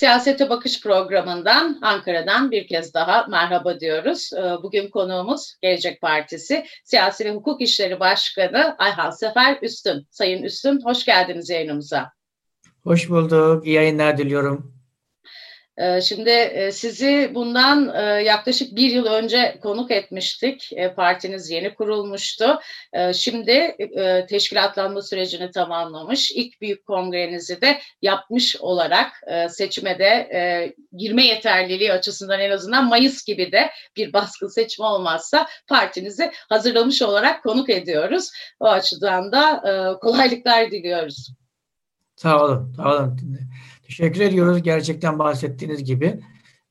Siyasete Bakış programından Ankara'dan bir kez daha merhaba diyoruz. Ee, bugün konuğumuz Gelecek Partisi Siyasi ve Hukuk İşleri Başkanı Ayhan Sefer Üstün. Sayın Üstün hoş geldiniz yayınımıza. Hoş bulduk. İyi yayınlar diliyorum. Ee, şimdi e, sizi bundan e, yaklaşık bir yıl önce konuk etmiştik. E, partiniz yeni kurulmuştu. Şimdi teşkilatlanma sürecini tamamlamış. İlk büyük kongrenizi de yapmış olarak seçime de girme yeterliliği açısından en azından Mayıs gibi de bir baskın seçme olmazsa partinizi hazırlamış olarak konuk ediyoruz. O açıdan da kolaylıklar diliyoruz. Sağ olun, sağ olun. Teşekkür ediyoruz. Gerçekten bahsettiğiniz gibi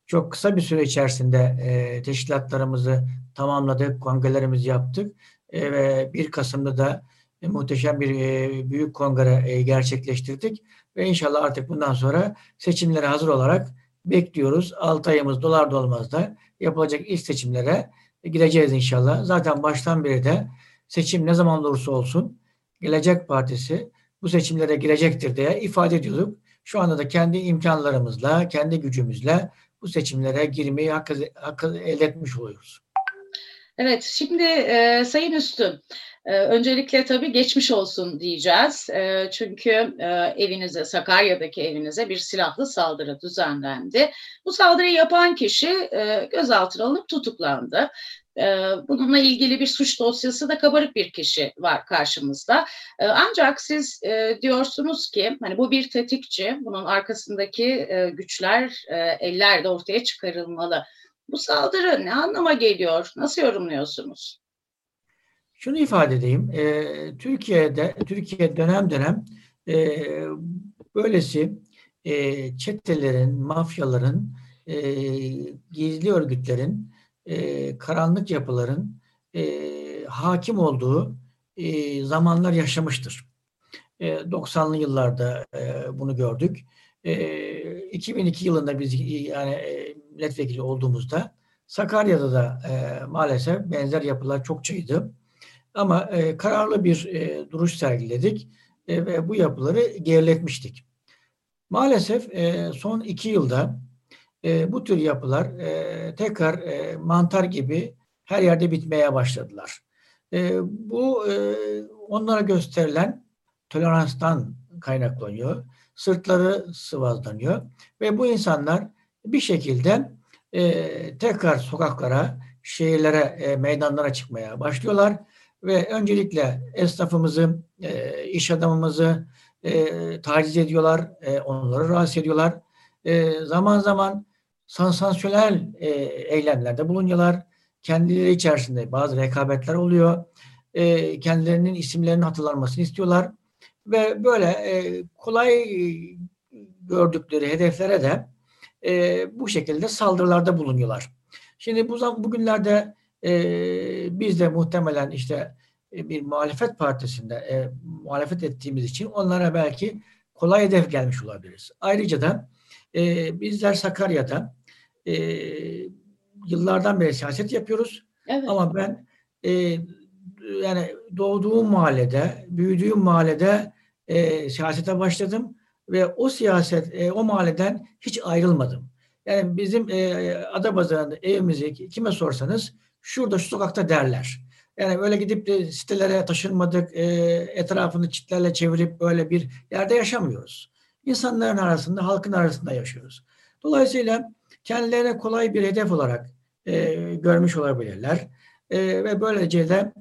çok kısa bir süre içerisinde e, teşkilatlarımızı tamamladık, kongrelerimizi yaptık e, ve 1 Kasım'da da e, muhteşem bir e, büyük kongre e, gerçekleştirdik ve inşallah artık bundan sonra seçimlere hazır olarak bekliyoruz. 6 ayımız dolar dolmazda yapılacak ilk seçimlere gideceğiz inşallah. Zaten baştan beri de seçim ne zaman olursa olsun Gelecek Partisi bu seçimlere girecektir diye ifade ediyorduk. Şu anda da kendi imkanlarımızla, kendi gücümüzle bu seçimlere girmeyi hakkı, hakkı elde etmiş oluyoruz. Evet, şimdi e, Sayın Üstün, e, öncelikle tabii geçmiş olsun diyeceğiz. E, çünkü e, evinize, Sakarya'daki evinize bir silahlı saldırı düzenlendi. Bu saldırıyı yapan kişi e, gözaltına alınıp tutuklandı. Ee, bununla ilgili bir suç dosyası da kabarık bir kişi var karşımızda. Ee, ancak siz e, diyorsunuz ki hani bu bir tetikçi, bunun arkasındaki e, güçler, e, eller de ortaya çıkarılmalı. Bu saldırı ne anlama geliyor? Nasıl yorumluyorsunuz? Şunu ifade edeyim. Türkiye'de, Türkiye dönem dönem böylesi çetelerin, mafyaların, gizli örgütlerin e, karanlık yapıların e, hakim olduğu e, zamanlar yaşamıştır. E, 90'lı yıllarda e, bunu gördük. E, 2002 yılında biz yani e, milletvekili olduğumuzda Sakarya'da da e, maalesef benzer yapılar çokçaydı. Ama e, kararlı bir e, duruş sergiledik e, ve bu yapıları geriletmiştik. Maalesef e, son iki yılda e, bu tür yapılar e, tekrar e, mantar gibi her yerde bitmeye başladılar. E, bu e, onlara gösterilen toleranstan kaynaklanıyor. Sırtları sıvazlanıyor ve bu insanlar bir şekilde e, tekrar sokaklara, şehirlere, e, meydanlara çıkmaya başlıyorlar ve öncelikle esnafımızı, e, iş adamımızı e, taciz ediyorlar, e, onları rahatsız ediyorlar. E, zaman zaman sansasyonel e, eylemlerde bulunuyorlar. Kendileri içerisinde bazı rekabetler oluyor. E, kendilerinin isimlerinin hatırlanmasını istiyorlar. Ve böyle e, kolay gördükleri hedeflere de e, bu şekilde saldırılarda bulunuyorlar. Şimdi bu bugünlerde e, biz de muhtemelen işte e, bir muhalefet partisinde e, muhalefet ettiğimiz için onlara belki kolay hedef gelmiş olabiliriz. Ayrıca da e, bizler Sakarya'da e, yıllardan beri siyaset yapıyoruz. Evet. Ama ben e, yani doğduğum mahallede, büyüdüğüm mahallede e, siyasete başladım ve o siyaset, e, o mahalleden hiç ayrılmadım. Yani bizim e, Adapazarı'nda evimizi kime sorsanız şurada şu sokakta derler. Yani öyle gidip de sitelere taşınmadık, e, etrafını çitlerle çevirip böyle bir yerde yaşamıyoruz. İnsanların arasında, halkın arasında yaşıyoruz. Dolayısıyla kendilerine kolay bir hedef olarak e, görmüş olabilirler. E, ve böylece de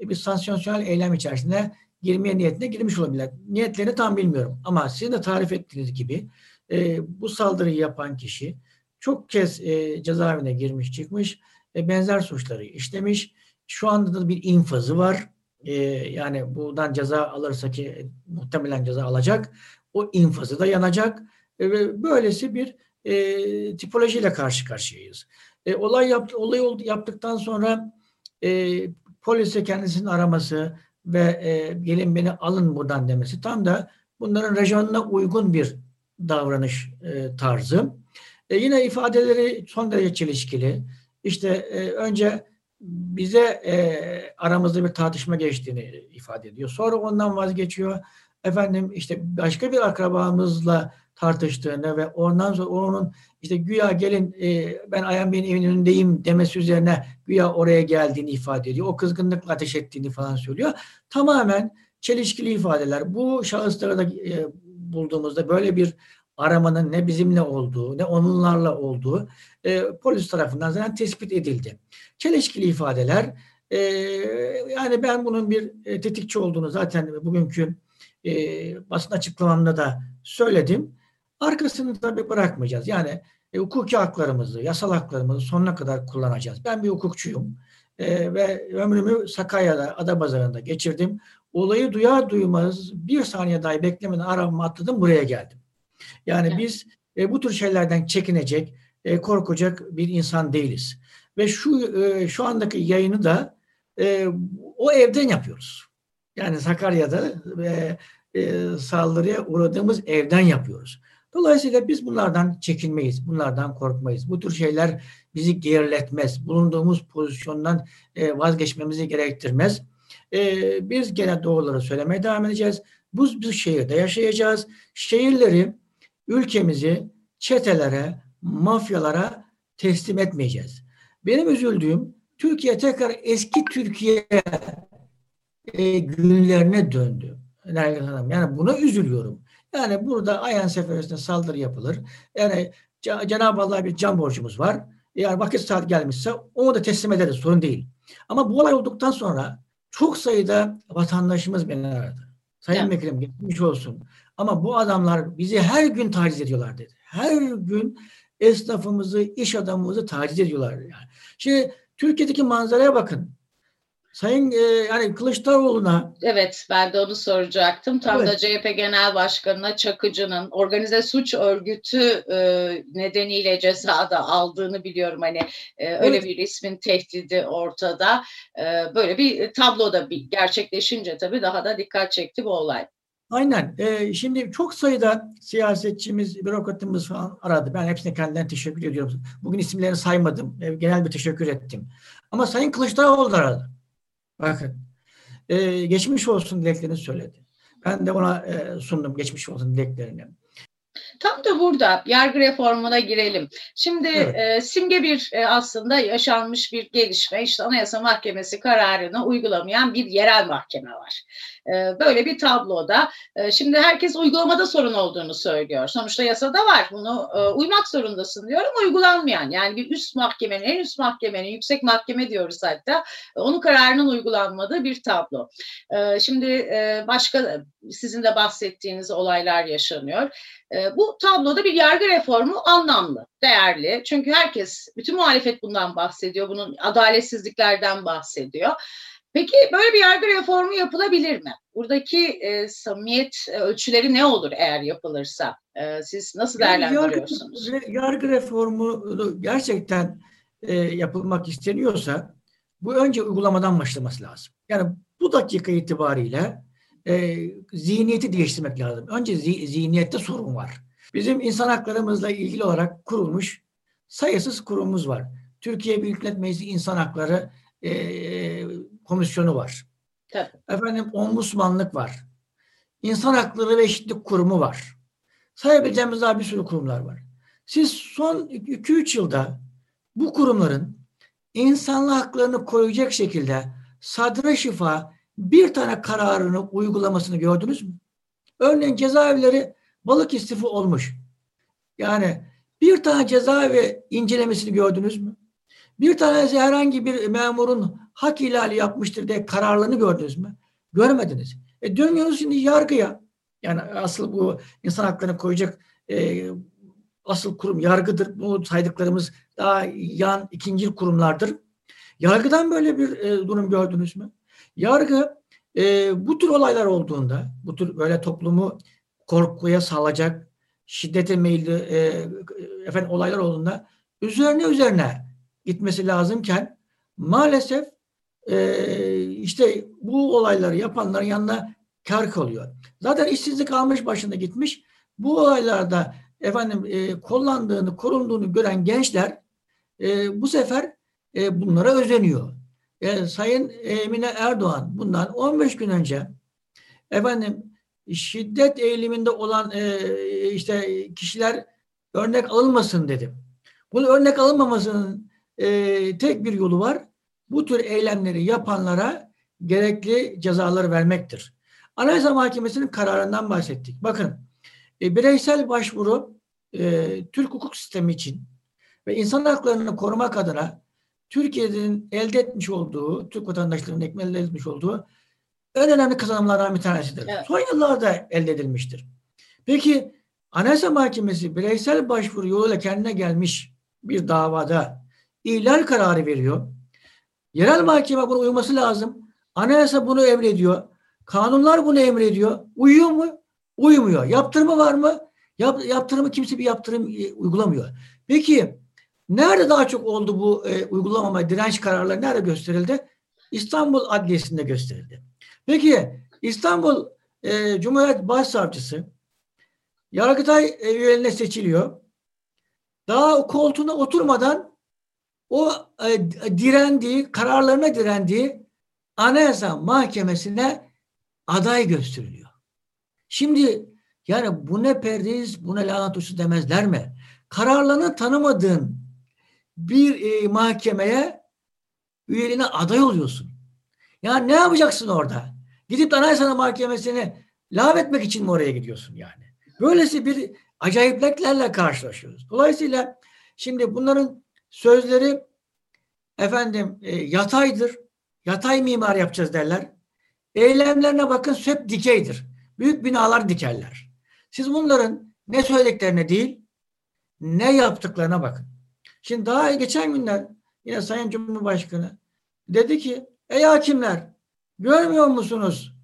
bir sansasyonel eylem içerisinde girmeye niyetine girmiş olabilirler. Niyetlerini tam bilmiyorum. Ama sizin de tarif ettiğiniz gibi e, bu saldırıyı yapan kişi çok kez e, cezaevine girmiş çıkmış. E, benzer suçları işlemiş. Şu anda da bir infazı var. E, yani buradan ceza alırsa ki muhtemelen ceza alacak. O infazı da yanacak. E, ve böylesi bir e, tipolojiyle karşı karşıyayız. E, olay yap, olay oldu, yaptıktan sonra e, polise kendisini araması ve e, gelin beni alın buradan demesi tam da bunların rejonuna uygun bir davranış e, tarzı. E, yine ifadeleri son derece çelişkili. İşte e, önce bize e, aramızda bir tartışma geçtiğini ifade ediyor. Sonra ondan vazgeçiyor. efendim işte başka bir akrabamızla tartıştığını ve ondan sonra onun işte güya gelin e, ben Ayhan Bey'in evinin önündeyim demesi üzerine güya oraya geldiğini ifade ediyor. O kızgınlıkla ateş ettiğini falan söylüyor. Tamamen çelişkili ifadeler. Bu şahısları da e, bulduğumuzda böyle bir aramanın ne bizimle olduğu ne onlarla olduğu e, polis tarafından zaten tespit edildi. Çelişkili ifadeler e, yani ben bunun bir e, tetikçi olduğunu zaten bugünkü e, basın açıklamamda da söyledim. Arkasını tabii bırakmayacağız. Yani e, hukuki haklarımızı, yasal haklarımızı sonuna kadar kullanacağız. Ben bir hukukçuyum e, ve ömrümü Sakarya'da, Adapazarı'nda geçirdim. Olayı duyar duymaz bir saniye dahi beklemeden arabamı atladım buraya geldim. Yani evet. biz e, bu tür şeylerden çekinecek, e, korkacak bir insan değiliz. Ve şu e, şu andaki yayını da e, o evden yapıyoruz. Yani Sakarya'da e, e, saldırıya uğradığımız evden yapıyoruz. Dolayısıyla biz bunlardan çekinmeyiz, bunlardan korkmayız. Bu tür şeyler bizi geriletmez. Bulunduğumuz pozisyondan e, vazgeçmemizi gerektirmez. E, biz gene doğruları söylemeye devam edeceğiz. Bu, bu şehirde yaşayacağız. Şehirleri, ülkemizi çetelere, mafyalara teslim etmeyeceğiz. Benim üzüldüğüm Türkiye tekrar eski Türkiye e, günlerine döndü. Yani buna üzülüyorum. Yani burada Ayan Seferesi'ne saldırı yapılır. Yani Cenab-ı Allah'a bir can borcumuz var. Eğer vakit saat gelmişse onu da teslim ederiz. Sorun değil. Ama bu olay olduktan sonra çok sayıda vatandaşımız beni aradı. Sayın evet. Vekilim geçmiş olsun. Ama bu adamlar bizi her gün taciz ediyorlar dedi. Her gün esnafımızı, iş adamımızı taciz ediyorlar. Yani. Şimdi Türkiye'deki manzaraya bakın. Sayın e, yani Kılıçdaroğlu'na Evet ben de onu soracaktım. Tam evet. da CHP Genel Başkanı'na Çakıcı'nın organize suç örgütü e, nedeniyle ceza da aldığını biliyorum. Hani e, öyle evet. bir ismin tehdidi ortada. E, böyle bir tabloda bir gerçekleşince tabii daha da dikkat çekti bu olay. Aynen. Ee, şimdi çok sayıda siyasetçimiz, bürokratımız falan aradı. Ben hepsine kendilerine teşekkür ediyorum. Bugün isimlerini saymadım. Genel bir teşekkür ettim. Ama Sayın Kılıçdaroğlu da aradı. Bakın. E, geçmiş olsun dileklerini söyledi. Ben de ona e, sundum geçmiş olsun dileklerini. Tam da burada yargı reformuna girelim. Şimdi evet. e, simge bir e, aslında yaşanmış bir gelişme. İşte Anayasa Mahkemesi kararını uygulamayan bir yerel mahkeme var. E, böyle bir tabloda. E, şimdi herkes uygulamada sorun olduğunu söylüyor. Sonuçta yasada var. Bunu e, uymak zorundasın diyorum. Uygulanmayan yani bir üst mahkemenin, en üst mahkemenin, yüksek mahkeme diyoruz hatta. Onun kararının uygulanmadığı bir tablo. E, şimdi e, başka sizin de bahsettiğiniz olaylar yaşanıyor. E, bu tabloda bir yargı reformu anlamlı, değerli. Çünkü herkes, bütün muhalefet bundan bahsediyor, bunun adaletsizliklerden bahsediyor. Peki böyle bir yargı reformu yapılabilir mi? Buradaki e, samimiyet e, ölçüleri ne olur eğer yapılırsa? E, siz nasıl değerlendiriyorsunuz? Yargı, yargı reformu gerçekten e, yapılmak isteniyorsa bu önce uygulamadan başlaması lazım. Yani bu dakika itibariyle e, zihniyeti değiştirmek lazım. Önce zi, zihniyette sorun var. Bizim insan haklarımızla ilgili olarak kurulmuş sayısız kurumumuz var. Türkiye Büyük Millet Meclisi İnsan Hakları e, Komisyonu var. Tabii. Efendim ombudsmanlık var. İnsan Hakları ve Eşitlik Kurumu var. Sayabileceğimiz daha bir sürü kurumlar var. Siz son 2-3 yılda bu kurumların insanlık haklarını koyacak şekilde sadra şifa bir tane kararını uygulamasını gördünüz mü? Örneğin cezaevleri balık istifi olmuş. Yani bir tane cezaevi incelemesini gördünüz mü? Bir tanesi herhangi bir memurun hak ihlali yapmıştır diye kararlarını gördünüz mü? Görmediniz. E dönüyoruz şimdi yargıya. Yani asıl bu insan haklarını koyacak e, asıl kurum yargıdır. Bu saydıklarımız daha yan ikinci kurumlardır. Yargıdan böyle bir e, durum gördünüz mü? Yargı e, bu tür olaylar olduğunda, bu tür böyle toplumu korkuya salacak, şiddete meyilli e, efendim olaylar olduğunda üzerine üzerine gitmesi lazımken maalesef e, işte bu olayları yapanların yanına kar kalıyor. Zaten işsizlik almış başında gitmiş. Bu olaylarda efendim e, kullandığını, korunduğunu gören gençler e, bu sefer e, bunlara özeniyor e, Sayın Emine Erdoğan bundan 15 gün önce efendim şiddet eğiliminde olan e, işte kişiler örnek alınmasın dedim. Bunun örnek alınmamasının e, tek bir yolu var. Bu tür eylemleri yapanlara gerekli cezaları vermektir. Anayasa Mahkemesi'nin kararından bahsettik. Bakın e, bireysel başvuru e, Türk hukuk sistemi için ve insan haklarını korumak adına Türkiye'nin elde etmiş olduğu, Türk vatandaşlarının elde etmiş olduğu en önemli kazanımlardan bir tanesidir. Evet. Son yıllarda elde edilmiştir. Peki Anayasa Mahkemesi bireysel başvuru yoluyla kendine gelmiş bir davada ihlal kararı veriyor. Yerel mahkeme buna uyması lazım. Anayasa bunu emrediyor. Kanunlar bunu emrediyor. Uyuyor mu? Uymuyor. Yaptırımı var mı? Yap, yaptırımı kimse bir yaptırım e, uygulamıyor. Peki nerede daha çok oldu bu e, uygulamama direnç kararları nerede gösterildi? İstanbul Adliyesi'nde gösterildi. Peki İstanbul e, Cumhuriyet Başsavcısı Yargıtay üyelerine seçiliyor. Daha koltuğuna oturmadan o e, direndiği, kararlarına direndiği Anayasa Mahkemesi'ne aday gösteriliyor. Şimdi yani bu ne perdeyiz, bu ne lanet demezler mi? Kararlarını tanımadığın bir e, mahkemeye üyeliğine aday oluyorsun. Yani ne yapacaksın orada? Gidip de Anayasa Mahkemesi'ni etmek için mi oraya gidiyorsun yani? Böylesi bir acayipliklerle karşılaşıyoruz. Dolayısıyla şimdi bunların sözleri efendim e, yataydır. Yatay mimar yapacağız derler. Eylemlerine bakın hep dikeydir. Büyük binalar dikerler. Siz bunların ne söylediklerine değil ne yaptıklarına bakın. Şimdi daha geçen günler yine Sayın Cumhurbaşkanı dedi ki ey hakimler görmüyor musunuz?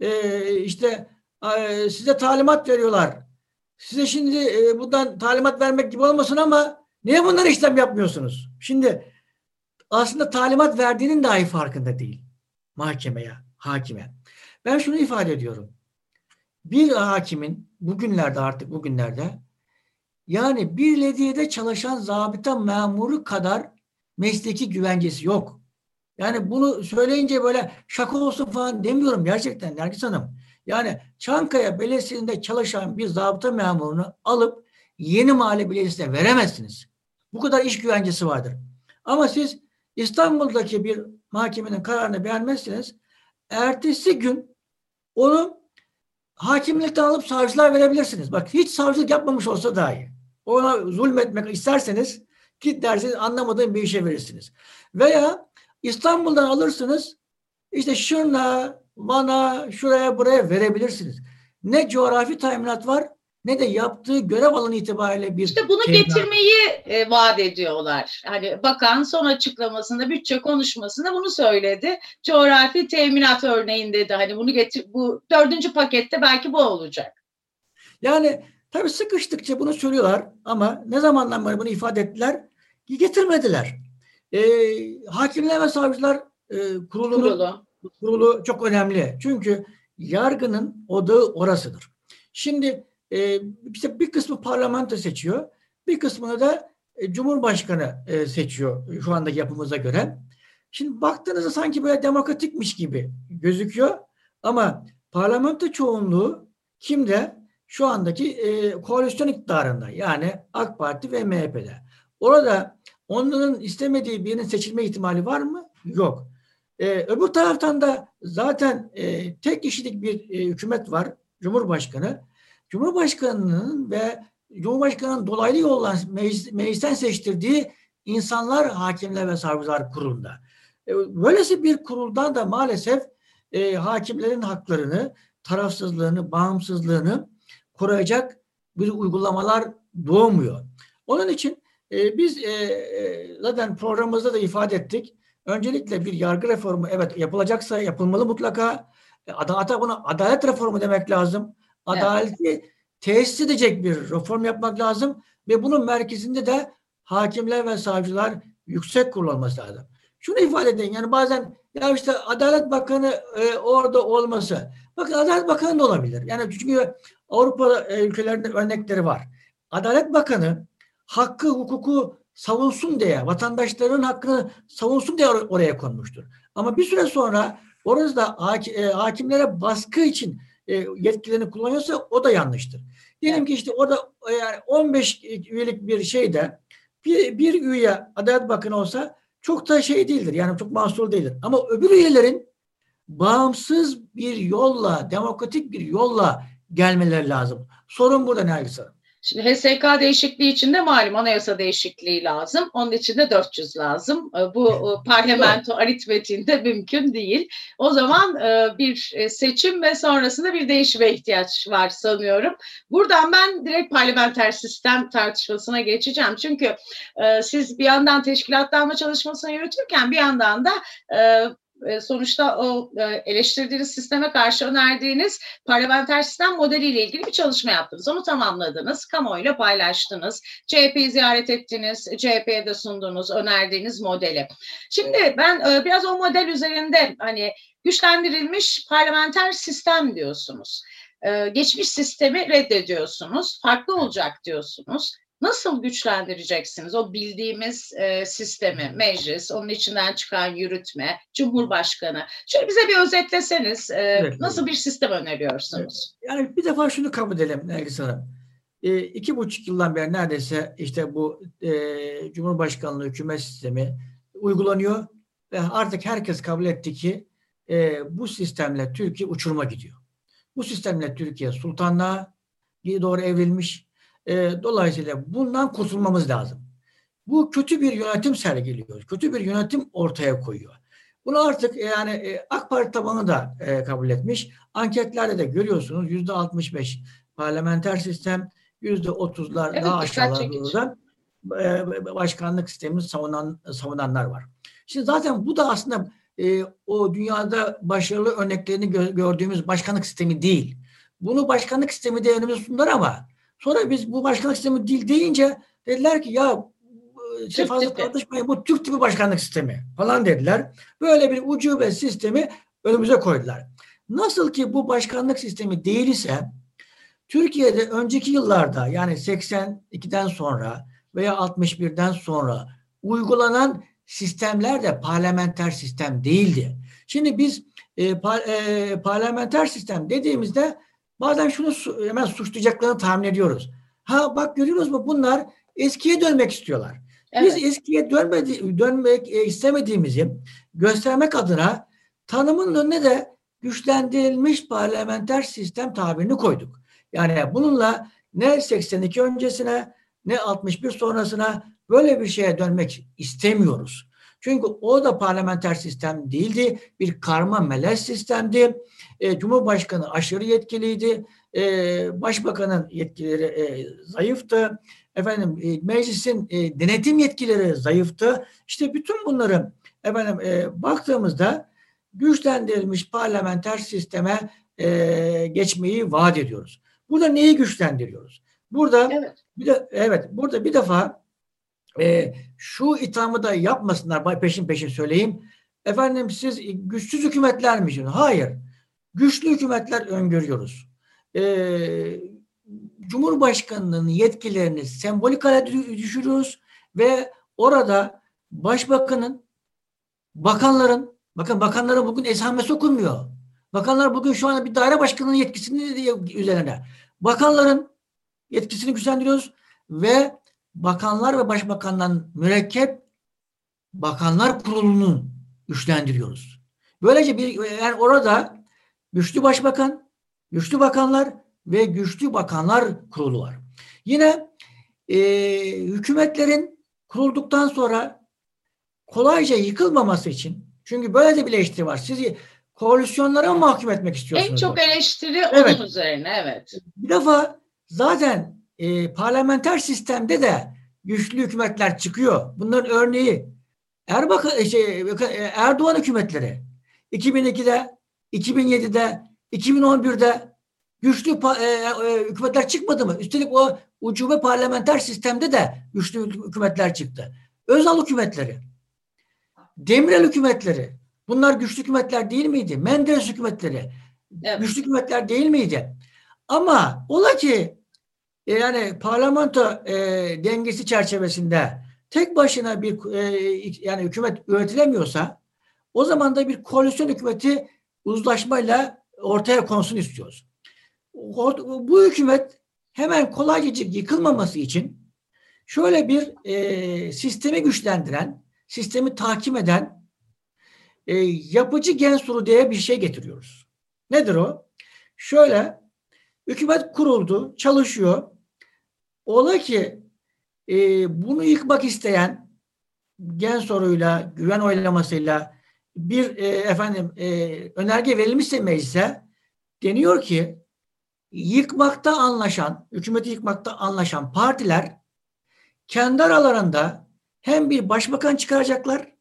Ee, işte e, size talimat veriyorlar. Size şimdi e, bundan talimat vermek gibi olmasın ama niye bunları işlem yapmıyorsunuz? Şimdi aslında talimat verdiğinin dahi farkında değil. Mahkemeye, hakime. Ben şunu ifade ediyorum. Bir hakimin bugünlerde artık bugünlerde yani belediyede çalışan zabıta memuru kadar mesleki güvencesi yok. Yani bunu söyleyince böyle şaka olsun falan demiyorum gerçekten Nergis Hanım. Yani Çankaya Belediyesi'nde çalışan bir zabıta memurunu alıp yeni mahalle belediyesine veremezsiniz. Bu kadar iş güvencesi vardır. Ama siz İstanbul'daki bir mahkemenin kararını beğenmezseniz ertesi gün onu hakimlikten alıp savcılar verebilirsiniz. Bak hiç savcılık yapmamış olsa dahi. Ona zulmetmek isterseniz git derseniz anlamadığın bir işe verirsiniz. Veya İstanbul'dan alırsınız işte şuna, bana, şuraya, buraya verebilirsiniz. Ne coğrafi teminat var ne de yaptığı görev alanı itibariyle bir İşte bunu teminat. getirmeyi e, vaat ediyorlar. Hani bakan son açıklamasında bütçe konuşmasında bunu söyledi. Coğrafi teminat örneğinde de hani bunu getir bu dördüncü pakette belki bu olacak. Yani tabii sıkıştıkça bunu söylüyorlar ama ne zamandan beri bunu ifade ettiler? Getirmediler. E, hakimler ve savcılar e, kurulunu, kurulu. kurulu çok önemli. Çünkü yargının odağı orasıdır. Şimdi e, işte bir kısmı parlamento seçiyor, bir kısmını da e, Cumhurbaşkanı e, seçiyor şu andaki yapımıza göre. Şimdi baktığınızda sanki böyle demokratikmiş gibi gözüküyor ama parlamento çoğunluğu kimde? Şu andaki e, koalisyon iktidarında yani AK Parti ve MHP'de. Orada onların istemediği birinin seçilme ihtimali var mı? Yok. E, öbür taraftan da zaten e, tek kişilik bir e, hükümet var. Cumhurbaşkanı. Cumhurbaşkanının ve Cumhurbaşkanı'nın dolaylı yolla meclis, meclisten seçtirdiği insanlar hakimler ve savcılar kurulunda. E, böylesi bir kuruldan da maalesef e, hakimlerin haklarını, tarafsızlığını, bağımsızlığını koruyacak bir uygulamalar doğmuyor. Onun için e, biz e, e, zaten programımızda da ifade ettik. Öncelikle bir yargı reformu evet yapılacaksa yapılmalı mutlaka. E, hatta buna adalet reformu demek lazım. Adaleti evet. tesis edecek bir reform yapmak lazım ve bunun merkezinde de hakimler ve savcılar yüksek kurulu olması lazım. Şunu ifade edin yani bazen ya işte Adalet Bakanı e, orada olması. Bakın Adalet Bakanı da olabilir. Yani çünkü Avrupa e, ülkelerinde örnekleri var. Adalet Bakanı hakkı, hukuku savunsun diye, vatandaşların hakkını savunsun diye oraya konmuştur. Ama bir süre sonra orası da e, hakimlere baskı için e, yetkilerini kullanıyorsa o da yanlıştır. Diyelim ki işte orada yani 15 üyelik bir şeyde bir, bir üye Adalet Bakanı olsa çok da şey değildir. Yani çok mahsur değildir. Ama öbür üyelerin bağımsız bir yolla, demokratik bir yolla gelmeleri lazım. Sorun burada Nergis Hanım. Şimdi HSK değişikliği için de malum anayasa değişikliği lazım. Onun için de 400 lazım. Ee, bu e, parlamento aritmetiğinde mümkün değil. O zaman e, bir e, seçim ve sonrasında bir değişime ihtiyaç var sanıyorum. Buradan ben direkt parlamenter sistem tartışmasına geçeceğim. Çünkü siz bir yandan teşkilatlanma çalışmasını yürütürken bir yandan da e, sonuçta o e, eleştirdiğiniz sisteme karşı önerdiğiniz parlamenter sistem modeliyle ilgili bir çalışma yaptınız. Onu tamamladınız, kamuoyuyla paylaştınız. CHP'yi ziyaret ettiniz, CHP'ye de sundunuz, önerdiğiniz modeli. Şimdi ben e, biraz o model üzerinde hani güçlendirilmiş parlamenter sistem diyorsunuz. Geçmiş sistemi reddediyorsunuz, farklı olacak diyorsunuz nasıl güçlendireceksiniz o bildiğimiz e, sistemi, meclis, onun içinden çıkan yürütme, cumhurbaşkanı. Şöyle bize bir özetleseniz e, evet, nasıl evet. bir sistem öneriyorsunuz? Yani bir defa şunu kabul edelim Nergis Hanım. E, iki buçuk yıldan beri neredeyse işte bu e, Cumhurbaşkanlığı hükümet sistemi uygulanıyor ve artık herkes kabul etti ki e, bu sistemle Türkiye uçuruma gidiyor. Bu sistemle Türkiye sultanlığa doğru evrilmiş e, dolayısıyla bundan kurtulmamız lazım. Bu kötü bir yönetim sergiliyor. Kötü bir yönetim ortaya koyuyor. Bunu artık yani e, AK Parti tabanı da e, kabul etmiş. Anketlerde de görüyorsunuz yüzde 65 parlamenter sistem, yüzde 30'lar evet, daha aşağılarda e, başkanlık sistemini savunan savunanlar var. Şimdi zaten bu da aslında e, o dünyada başarılı örneklerini gö- gördüğümüz başkanlık sistemi değil. Bunu başkanlık sistemi de önümüze sundular ama Sonra biz bu başkanlık sistemi değil deyince dediler ki ya şey fazla tartışmayın bu Türk tipi başkanlık sistemi falan dediler. Böyle bir ucube sistemi önümüze koydular. Nasıl ki bu başkanlık sistemi değil ise Türkiye'de önceki yıllarda yani 82'den sonra veya 61'den sonra uygulanan sistemler de parlamenter sistem değildi. Şimdi biz e, par, e, parlamenter sistem dediğimizde Bazen şunu hemen suçlayacaklarını tahmin ediyoruz. Ha bak görüyoruz mu bunlar eskiye dönmek istiyorlar. Evet. Biz eskiye dönmedi, dönmek e, istemediğimizi göstermek adına tanımın önüne de güçlendirilmiş parlamenter sistem tabirini koyduk. Yani bununla ne 82 öncesine ne 61 sonrasına böyle bir şeye dönmek istemiyoruz. Çünkü o da parlamenter sistem değildi. Bir karma melez sistemdi. E, Cumhurbaşkanı aşırı yetkiliydi. E, Başbakanın yetkileri e, zayıftı. Efendim e, meclisin e, denetim yetkileri zayıftı. İşte bütün bunları efendim e, baktığımızda güçlendirilmiş parlamenter sisteme e, geçmeyi vaat ediyoruz. Burada neyi güçlendiriyoruz? Burada evet. bir de evet burada bir defa e, şu ithamı da yapmasınlar peşin peşin söyleyeyim. Efendim siz güçsüz hükümetler mi? Hayır. Güçlü hükümetler öngörüyoruz. Ee, Cumhurbaşkanının yetkilerini sembolik hale düşürüyoruz ve orada başbakanın, bakanların, bakın bakanlara bugün esamesi okunmuyor. Bakanlar bugün şu anda bir daire başkanının yetkisini üzerine. Bakanların yetkisini güçlendiriyoruz ve bakanlar ve başbakandan mürekkep bakanlar kurulunu güçlendiriyoruz. Böylece bir yani orada güçlü başbakan, güçlü bakanlar ve güçlü bakanlar kurulu var. Yine e, hükümetlerin kurulduktan sonra kolayca yıkılmaması için çünkü böyle de bir eleştiri var. Sizi koalisyonlara mı mahkum etmek istiyorsunuz? En çok eleştiri evet. onun üzerine evet. Bir defa zaten e, parlamenter sistemde de güçlü hükümetler çıkıyor. Bunların örneği Erbakan, şey, Erdoğan hükümetleri 2002'de 2007'de, 2011'de güçlü e, e, hükümetler çıkmadı mı? Üstelik o ucube parlamenter sistemde de güçlü hükümetler çıktı. Özal hükümetleri, Demirel hükümetleri, bunlar güçlü hükümetler değil miydi? Menderes hükümetleri, evet. güçlü hükümetler değil miydi? Ama ola ki e, yani parlamento e, dengesi çerçevesinde tek başına bir e, yani hükümet üretilemiyorsa o zaman da bir koalisyon hükümeti uzlaşmayla ortaya konsun istiyoruz. bu hükümet hemen kolayca yıkılmaması için şöyle bir e, sistemi güçlendiren, sistemi takip eden e, yapıcı gensuru diye bir şey getiriyoruz. Nedir o? Şöyle, hükümet kuruldu, çalışıyor. Ola ki e, bunu yıkmak isteyen gen soruyla, güven oylamasıyla bir e, efendim e, önerge verilmişse meclise deniyor ki yıkmakta anlaşan, hükümeti yıkmakta anlaşan partiler kendi aralarında hem bir başbakan çıkaracaklar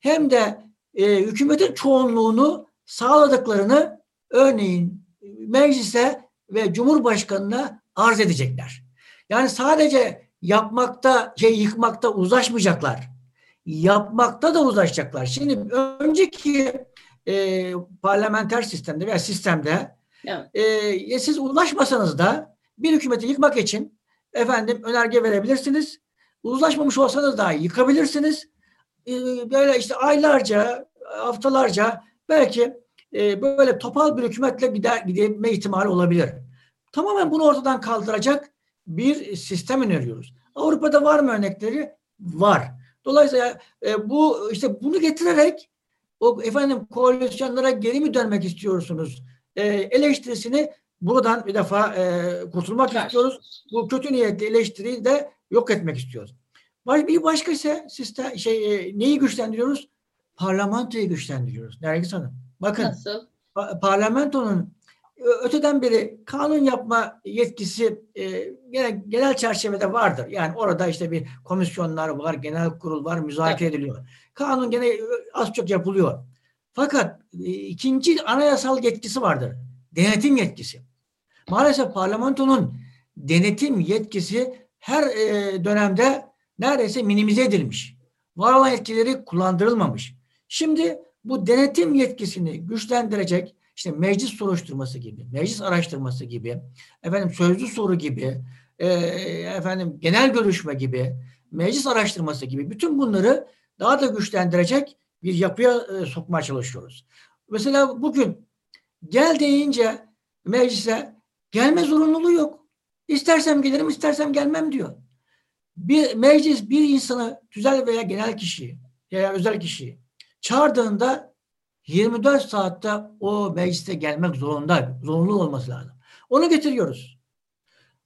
hem de e, hükümetin çoğunluğunu sağladıklarını örneğin meclise ve cumhurbaşkanına arz edecekler. Yani sadece yapmakta, şey yıkmakta uzlaşmayacaklar. Yapmakta da uzlaşacaklar. Şimdi önceki e, parlamenter sistemde veya sistemde evet. e, siz ulaşmasanız da bir hükümeti yıkmak için efendim önerge verebilirsiniz. Uzlaşmamış olsanız da yıkabilirsiniz. E, böyle işte aylarca, haftalarca belki e, böyle topal bir hükümetle gider, gidebilme ihtimali olabilir. Tamamen bunu ortadan kaldıracak bir sistem öneriyoruz. Avrupa'da var mı örnekleri? Var. Dolayısıyla e, bu işte bunu getirerek o efendim koalisyonlara geri mi dönmek istiyorsunuz? E, eleştirisini buradan bir defa e, kurtulmak Karşı. istiyoruz. Bu kötü niyetli eleştiriyi de yok etmek istiyoruz. Bir başka ise sistem şey e, neyi güçlendiriyoruz? Parlamentoyu güçlendiriyoruz. Nergis Hanım. Bakın Nasıl? Pa- parlamentonun öteden beri kanun yapma yetkisi e, genel, genel çerçevede vardır. Yani orada işte bir komisyonlar var, genel kurul var, müzakere evet. ediliyor. Kanun gene az çok yapılıyor. Fakat e, ikinci anayasal yetkisi vardır. Denetim yetkisi. Maalesef parlamentonun denetim yetkisi her e, dönemde neredeyse minimize edilmiş. Var olan yetkileri kullandırılmamış. Şimdi bu denetim yetkisini güçlendirecek işte meclis soruşturması gibi, meclis araştırması gibi, efendim sözlü soru gibi, e, efendim genel görüşme gibi, meclis araştırması gibi bütün bunları daha da güçlendirecek bir yapıya e, sokmaya çalışıyoruz. Mesela bugün gel deyince meclise gelme zorunluluğu yok. İstersem gelirim, istersem gelmem diyor. Bir meclis bir insanı tüzel veya genel kişiyi veya özel kişiyi çağırdığında 24 saatte o mecliste gelmek zorunda, zorunlu olması lazım. Onu getiriyoruz.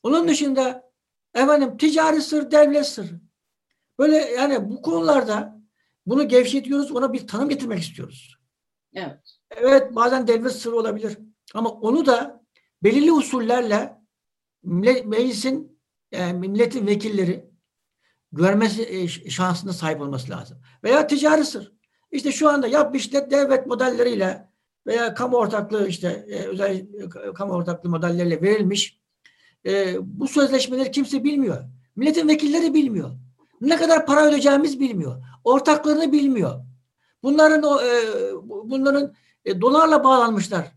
Onun dışında efendim ticari sır, devlet sırrı. Böyle yani bu konularda bunu gevşetiyoruz, ona bir tanım getirmek istiyoruz. Evet. Evet bazen devlet sırrı olabilir. Ama onu da belirli usullerle meclisin yani milletin vekilleri görmesi e, şansına sahip olması lazım. Veya ticari sır. İşte şu anda yap işte devlet modelleriyle veya kamu ortaklığı işte e, özel e, kamu ortaklığı modelleriyle verilmiş e, bu sözleşmeleri kimse bilmiyor. Milletin vekilleri bilmiyor. Ne kadar para ödeyeceğimiz bilmiyor. Ortaklarını bilmiyor. Bunların o e, bunların e, dolarla bağlanmışlar.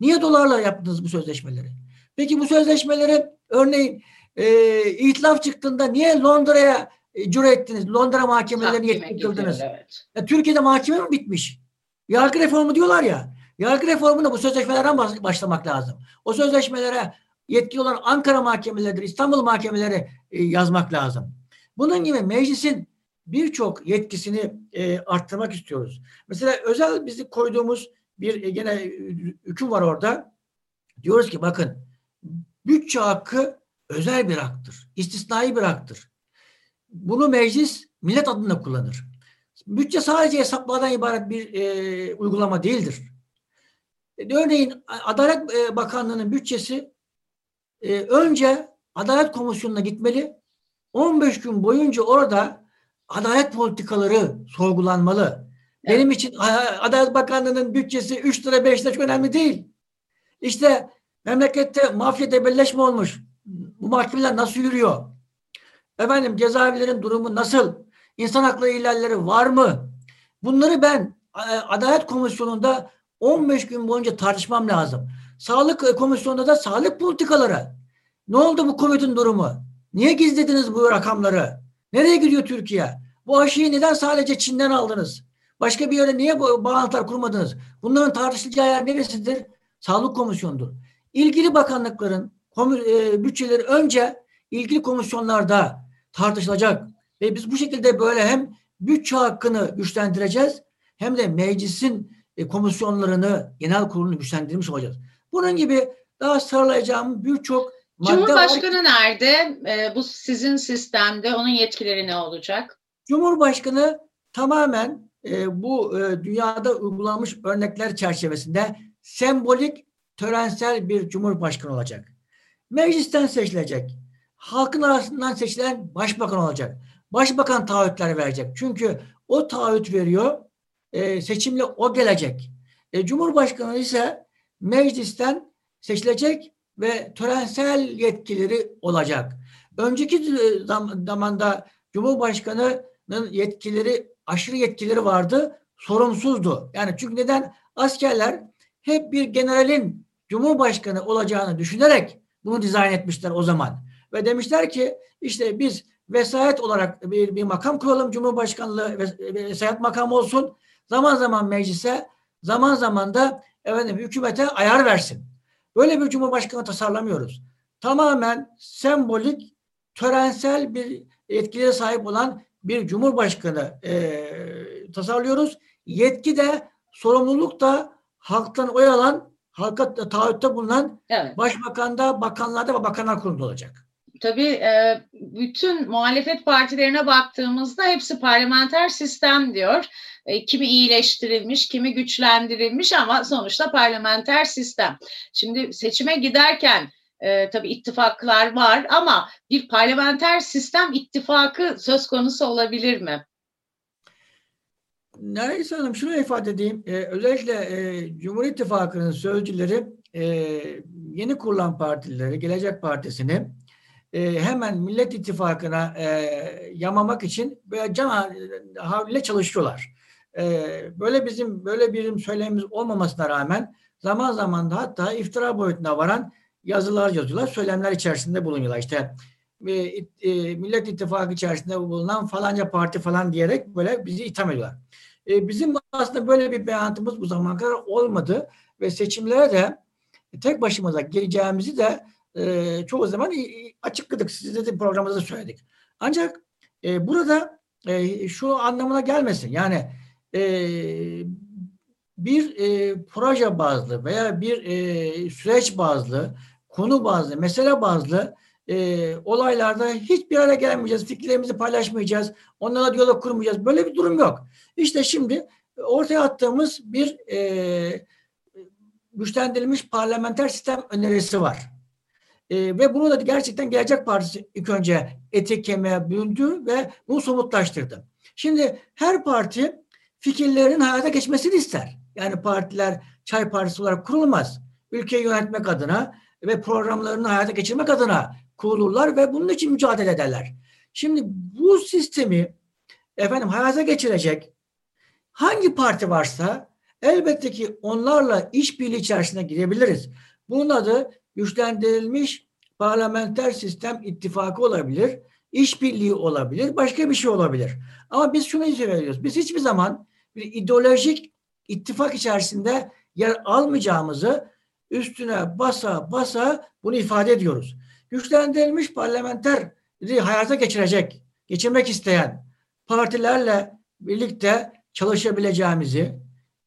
Niye dolarla yaptınız bu sözleşmeleri? Peki bu sözleşmeleri örneğin e, itilaf çıktığında niye Londra'ya cüre ettiniz. Londra mahkemelerini yetkilendirdiniz. Evet. Ya, Türkiye'de mahkeme mi bitmiş? Yargı reformu diyorlar ya. Yargı reformunda bu sözleşmelerden başlamak lazım. O sözleşmelere yetkili olan Ankara mahkemeleri, İstanbul mahkemeleri e, yazmak lazım. Bunun gibi meclisin birçok yetkisini e, arttırmak istiyoruz. Mesela özel bizi koyduğumuz bir e, gene hüküm var orada. Diyoruz ki bakın bütçe hakkı özel bir haktır. İstisnai bir haktır. Bunu meclis millet adına kullanır. Bütçe sadece hesaplamadan ibaret bir e, uygulama değildir. E, örneğin Adalet e, Bakanlığı'nın bütçesi e, önce Adalet Komisyonu'na gitmeli. 15 gün boyunca orada adalet politikaları sorgulanmalı. Evet. Benim için Adalet Bakanlığı'nın bütçesi 3 lira 5 lira çok önemli değil. İşte memlekette mafya debelleşme olmuş. Bu mahkemeler nasıl yürüyor? Efendim cezaevlerin durumu nasıl? İnsan hakları ihlalleri var mı? Bunları ben e, Adalet Komisyonu'nda 15 gün boyunca tartışmam lazım. Sağlık Komisyonu'nda da sağlık politikaları. Ne oldu bu Covid'in durumu? Niye gizlediniz bu rakamları? Nereye gidiyor Türkiye? Bu aşıyı neden sadece Çin'den aldınız? Başka bir yere niye bağlantılar kurmadınız? Bunların tartışılacağı yer neresidir? Sağlık Komisyonu'dur. ilgili bakanlıkların e, bütçeleri önce ilgili komisyonlarda tartışılacak ve biz bu şekilde böyle hem bütçe hakkını güçlendireceğiz hem de meclisin e, komisyonlarını, genel kurulunu güçlendirmiş olacağız. Bunun gibi daha sarılayacağım birçok madde Cumhurbaşkanı var. nerede? E, bu sizin sistemde onun yetkileri ne olacak? Cumhurbaşkanı tamamen e, bu e, dünyada uygulanmış örnekler çerçevesinde sembolik, törensel bir cumhurbaşkanı olacak. Meclisten seçilecek. Halkın arasından seçilen başbakan olacak. Başbakan taahhütler verecek. Çünkü o taahhüt veriyor. E, seçimle o gelecek. E, Cumhurbaşkanı ise meclisten seçilecek ve törensel yetkileri olacak. Önceki e, zamanda Cumhurbaşkanı'nın yetkileri, aşırı yetkileri vardı, sorumsuzdu. Yani çünkü neden? Askerler hep bir generalin Cumhurbaşkanı olacağını düşünerek bunu dizayn etmişler o zaman. Ve demişler ki işte biz vesayet olarak bir, bir makam kuralım Cumhurbaşkanlığı vesayet makam olsun. Zaman zaman meclise, zaman zaman da efendim hükümete ayar versin. Böyle bir cumhurbaşkanı tasarlamıyoruz. Tamamen sembolik, törensel bir etkiye sahip olan bir cumhurbaşkanı e, tasarlıyoruz. Yetki de, sorumluluk da halktan oy alan, halka taahhütte bulunan evet. başbakanda, bakanlarda ve bakanlar kurulunda olacak. Tabii e, bütün muhalefet partilerine baktığımızda hepsi parlamenter sistem diyor. E, kimi iyileştirilmiş, kimi güçlendirilmiş ama sonuçta parlamenter sistem. Şimdi seçime giderken e, tabii ittifaklar var ama bir parlamenter sistem ittifakı söz konusu olabilir mi? Neyse Hanım şunu ifade edeyim. Ee, özellikle e, Cumhur İttifakı'nın sözcüleri e, yeni kurulan partileri, Gelecek Partisi'ni e, hemen Millet İttifakı'na e, yamamak için böyle can havliyle çalışıyorlar. E, böyle bizim böyle bir söylemimiz olmamasına rağmen zaman zaman da hatta iftira boyutuna varan yazılar yazıyorlar, söylemler içerisinde bulunuyorlar. İşte e, e, Millet İttifakı içerisinde bulunan falanca parti falan diyerek böyle bizi itham ediyorlar. E, bizim aslında böyle bir beyanatımız bu zamana kadar olmadı ve seçimlere de tek başımıza geleceğimizi de e, çoğu zaman açıkladık. Size de programımızda söyledik. Ancak e, burada e, şu anlamına gelmesin. Yani e, bir e, proje bazlı veya bir e, süreç bazlı, konu bazlı, mesele bazlı e, olaylarda hiçbir araya gelmeyeceğiz, fikirlerimizi paylaşmayacağız, onlarla diyalog kurmayacağız. Böyle bir durum yok. İşte şimdi ortaya attığımız bir e, güçlendirilmiş parlamenter sistem önerisi var. E, ve bunu da gerçekten Gelecek Partisi ilk önce ete kemiğe büründü ve bunu somutlaştırdı. Şimdi her parti fikirlerin hayata geçmesini ister. Yani partiler çay partisi olarak kurulmaz. Ülkeyi yönetmek adına ve programlarını hayata geçirmek adına kurulurlar ve bunun için mücadele ederler. Şimdi bu sistemi efendim hayata geçirecek hangi parti varsa elbette ki onlarla işbirliği içerisine girebiliriz. Bunun adı güçlendirilmiş parlamenter sistem ittifakı olabilir, işbirliği olabilir, başka bir şey olabilir. Ama biz şunu veriyoruz. Biz hiçbir zaman bir ideolojik ittifak içerisinde yer almayacağımızı üstüne basa basa bunu ifade ediyoruz. Güçlendirilmiş parlamenter hayata geçirecek, geçirmek isteyen partilerle birlikte çalışabileceğimizi,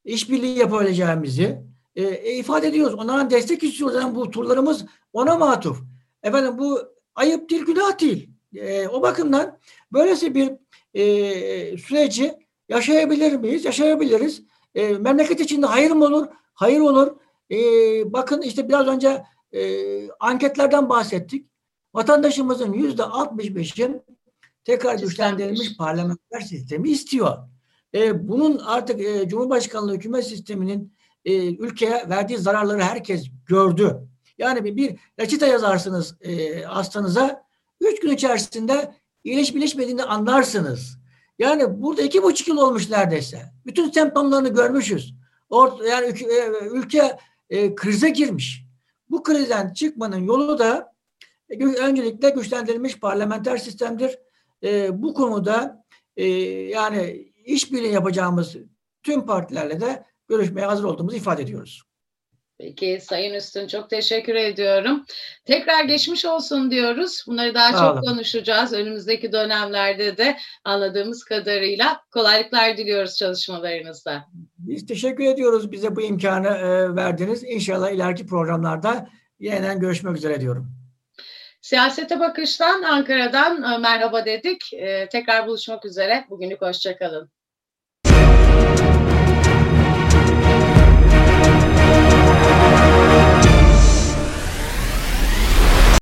işbirliği yapabileceğimizi e, e, ifade ediyoruz. Onlara destek istiyoruz. Yani bu turlarımız ona matuf. Efendim bu ayıp değil, günah değil. E, o bakımdan böylesi bir e, süreci yaşayabilir miyiz? Yaşayabiliriz. E, memleket içinde hayır mı olur? Hayır olur. E, bakın işte biraz önce e, anketlerden bahsettik. Vatandaşımızın yüzde 65'in tekrar güçlendirilmiş parlamenter sistemi istiyor. E, bunun artık e, Cumhurbaşkanlığı hükümet sisteminin e, ülkeye verdiği zararları herkes gördü. Yani bir, bir reçete yazarsınız e, hastanıza. Üç gün içerisinde iyileşip iyileşmediğini anlarsınız. Yani burada iki buçuk yıl olmuş neredeyse. Bütün semptomlarını görmüşüz. Or, yani e, ülke e, krize girmiş. Bu krizden çıkmanın yolu da e, öncelikle güçlendirilmiş parlamenter sistemdir. E, bu konuda e, yani işbirliği yapacağımız tüm partilerle de görüşmeye hazır olduğumuzu ifade ediyoruz. Peki Sayın Üstün çok teşekkür ediyorum. Tekrar geçmiş olsun diyoruz. Bunları daha Sağ çok olun. konuşacağız. Önümüzdeki dönemlerde de anladığımız kadarıyla kolaylıklar diliyoruz çalışmalarınızda. Biz teşekkür ediyoruz bize bu imkanı e, verdiniz. İnşallah ileriki programlarda yeniden görüşmek üzere diyorum. Siyasete Bakış'tan Ankara'dan e, merhaba dedik. E, tekrar buluşmak üzere. Bugünlük hoşçakalın.